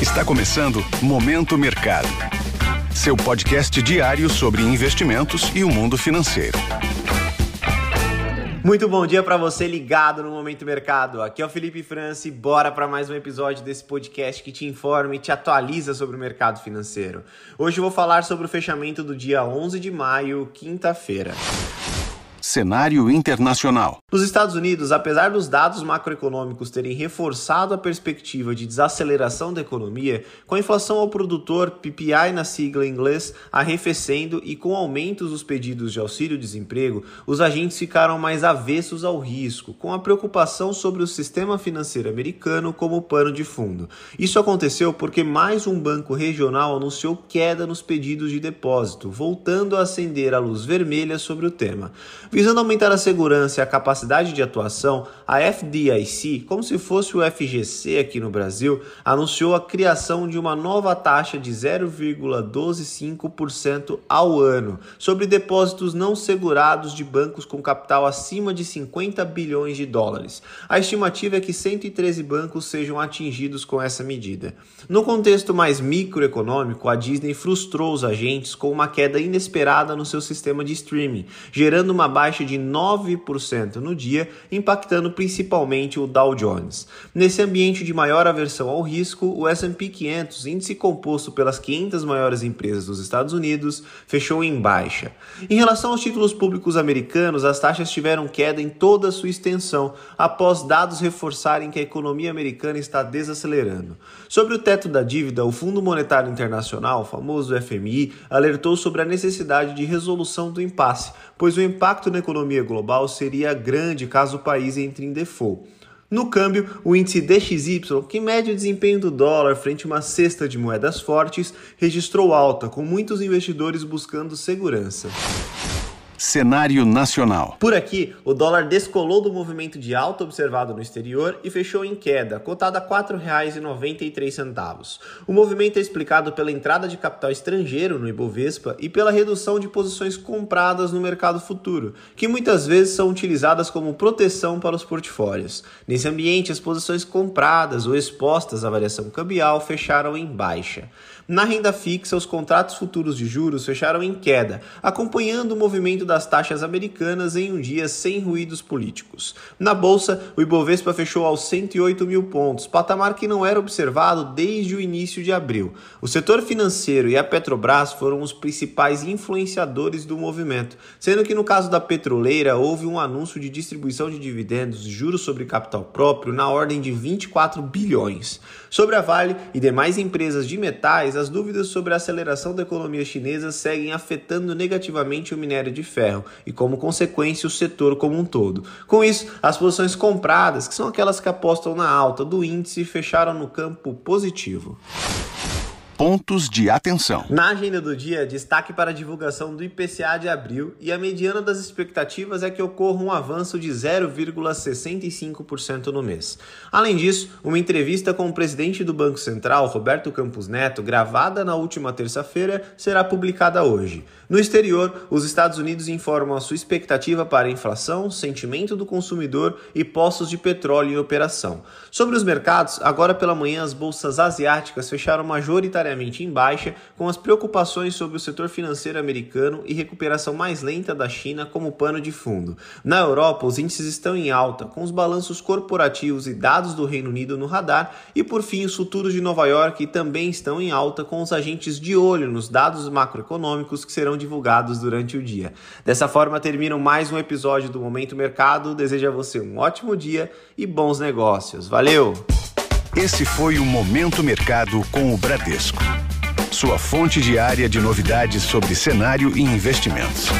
Está começando Momento Mercado. Seu podcast diário sobre investimentos e o mundo financeiro. Muito bom dia para você ligado no Momento Mercado. Aqui é o Felipe Franci, bora para mais um episódio desse podcast que te informa e te atualiza sobre o mercado financeiro. Hoje eu vou falar sobre o fechamento do dia 11 de maio, quinta-feira. Cenário internacional. Nos Estados Unidos, apesar dos dados macroeconômicos terem reforçado a perspectiva de desaceleração da economia, com a inflação ao produtor, PPI na sigla em inglês, arrefecendo e com aumentos dos pedidos de auxílio-desemprego, os agentes ficaram mais avessos ao risco, com a preocupação sobre o sistema financeiro americano como pano de fundo. Isso aconteceu porque mais um banco regional anunciou queda nos pedidos de depósito, voltando a acender a luz vermelha sobre o tema. Visando aumentar a segurança e a capacidade de atuação, a FDIC, como se fosse o FGC aqui no Brasil, anunciou a criação de uma nova taxa de 0,125% ao ano sobre depósitos não segurados de bancos com capital acima de 50 bilhões de dólares. A estimativa é que 113 bancos sejam atingidos com essa medida. No contexto mais microeconômico, a Disney frustrou os agentes com uma queda inesperada no seu sistema de streaming, gerando uma baixa baixa de 9% no dia, impactando principalmente o Dow Jones. Nesse ambiente de maior aversão ao risco, o S&P 500, índice composto pelas 500 maiores empresas dos Estados Unidos, fechou em baixa. Em relação aos títulos públicos americanos, as taxas tiveram queda em toda a sua extensão, após dados reforçarem que a economia americana está desacelerando. Sobre o teto da dívida, o Fundo Monetário Internacional, famoso FMI, alertou sobre a necessidade de resolução do impasse, pois o impacto na economia global seria grande caso o país entre em default. No câmbio, o índice DXY, que mede o desempenho do dólar frente a uma cesta de moedas fortes, registrou alta, com muitos investidores buscando segurança. Cenário nacional. Por aqui, o dólar descolou do movimento de alta observado no exterior e fechou em queda, cotada a R$ 4,93. O movimento é explicado pela entrada de capital estrangeiro no Ibovespa e pela redução de posições compradas no mercado futuro, que muitas vezes são utilizadas como proteção para os portfólios. Nesse ambiente, as posições compradas ou expostas à variação cambial fecharam em baixa. Na renda fixa, os contratos futuros de juros fecharam em queda, acompanhando o movimento das taxas americanas em um dia sem ruídos políticos. Na bolsa, o Ibovespa fechou aos 108 mil pontos, patamar que não era observado desde o início de abril. O setor financeiro e a Petrobras foram os principais influenciadores do movimento, sendo que no caso da petroleira houve um anúncio de distribuição de dividendos de juros sobre capital próprio na ordem de 24 bilhões. Sobre a Vale e demais empresas de metais, as dúvidas sobre a aceleração da economia chinesa seguem afetando negativamente o minério de ferro e, como consequência, o setor como um todo. Com isso, as posições compradas, que são aquelas que apostam na alta do índice, fecharam no campo positivo pontos de atenção. Na agenda do dia, destaque para a divulgação do IPCA de abril e a mediana das expectativas é que ocorra um avanço de 0,65% no mês. Além disso, uma entrevista com o presidente do Banco Central, Roberto Campos Neto, gravada na última terça-feira, será publicada hoje. No exterior, os Estados Unidos informam a sua expectativa para inflação, sentimento do consumidor e postos de petróleo em operação. Sobre os mercados, agora pela manhã as bolsas asiáticas fecharam majoritariamente majoritariamente em baixa, com as preocupações sobre o setor financeiro americano e recuperação mais lenta da China como pano de fundo. Na Europa, os índices estão em alta, com os balanços corporativos e dados do Reino Unido no radar, e por fim, os futuros de Nova York também estão em alta, com os agentes de olho nos dados macroeconômicos que serão divulgados durante o dia. Dessa forma, termino mais um episódio do Momento Mercado. Desejo a você um ótimo dia e bons negócios. Valeu! Esse foi o Momento Mercado com o Bradesco. Sua fonte diária de novidades sobre cenário e investimentos.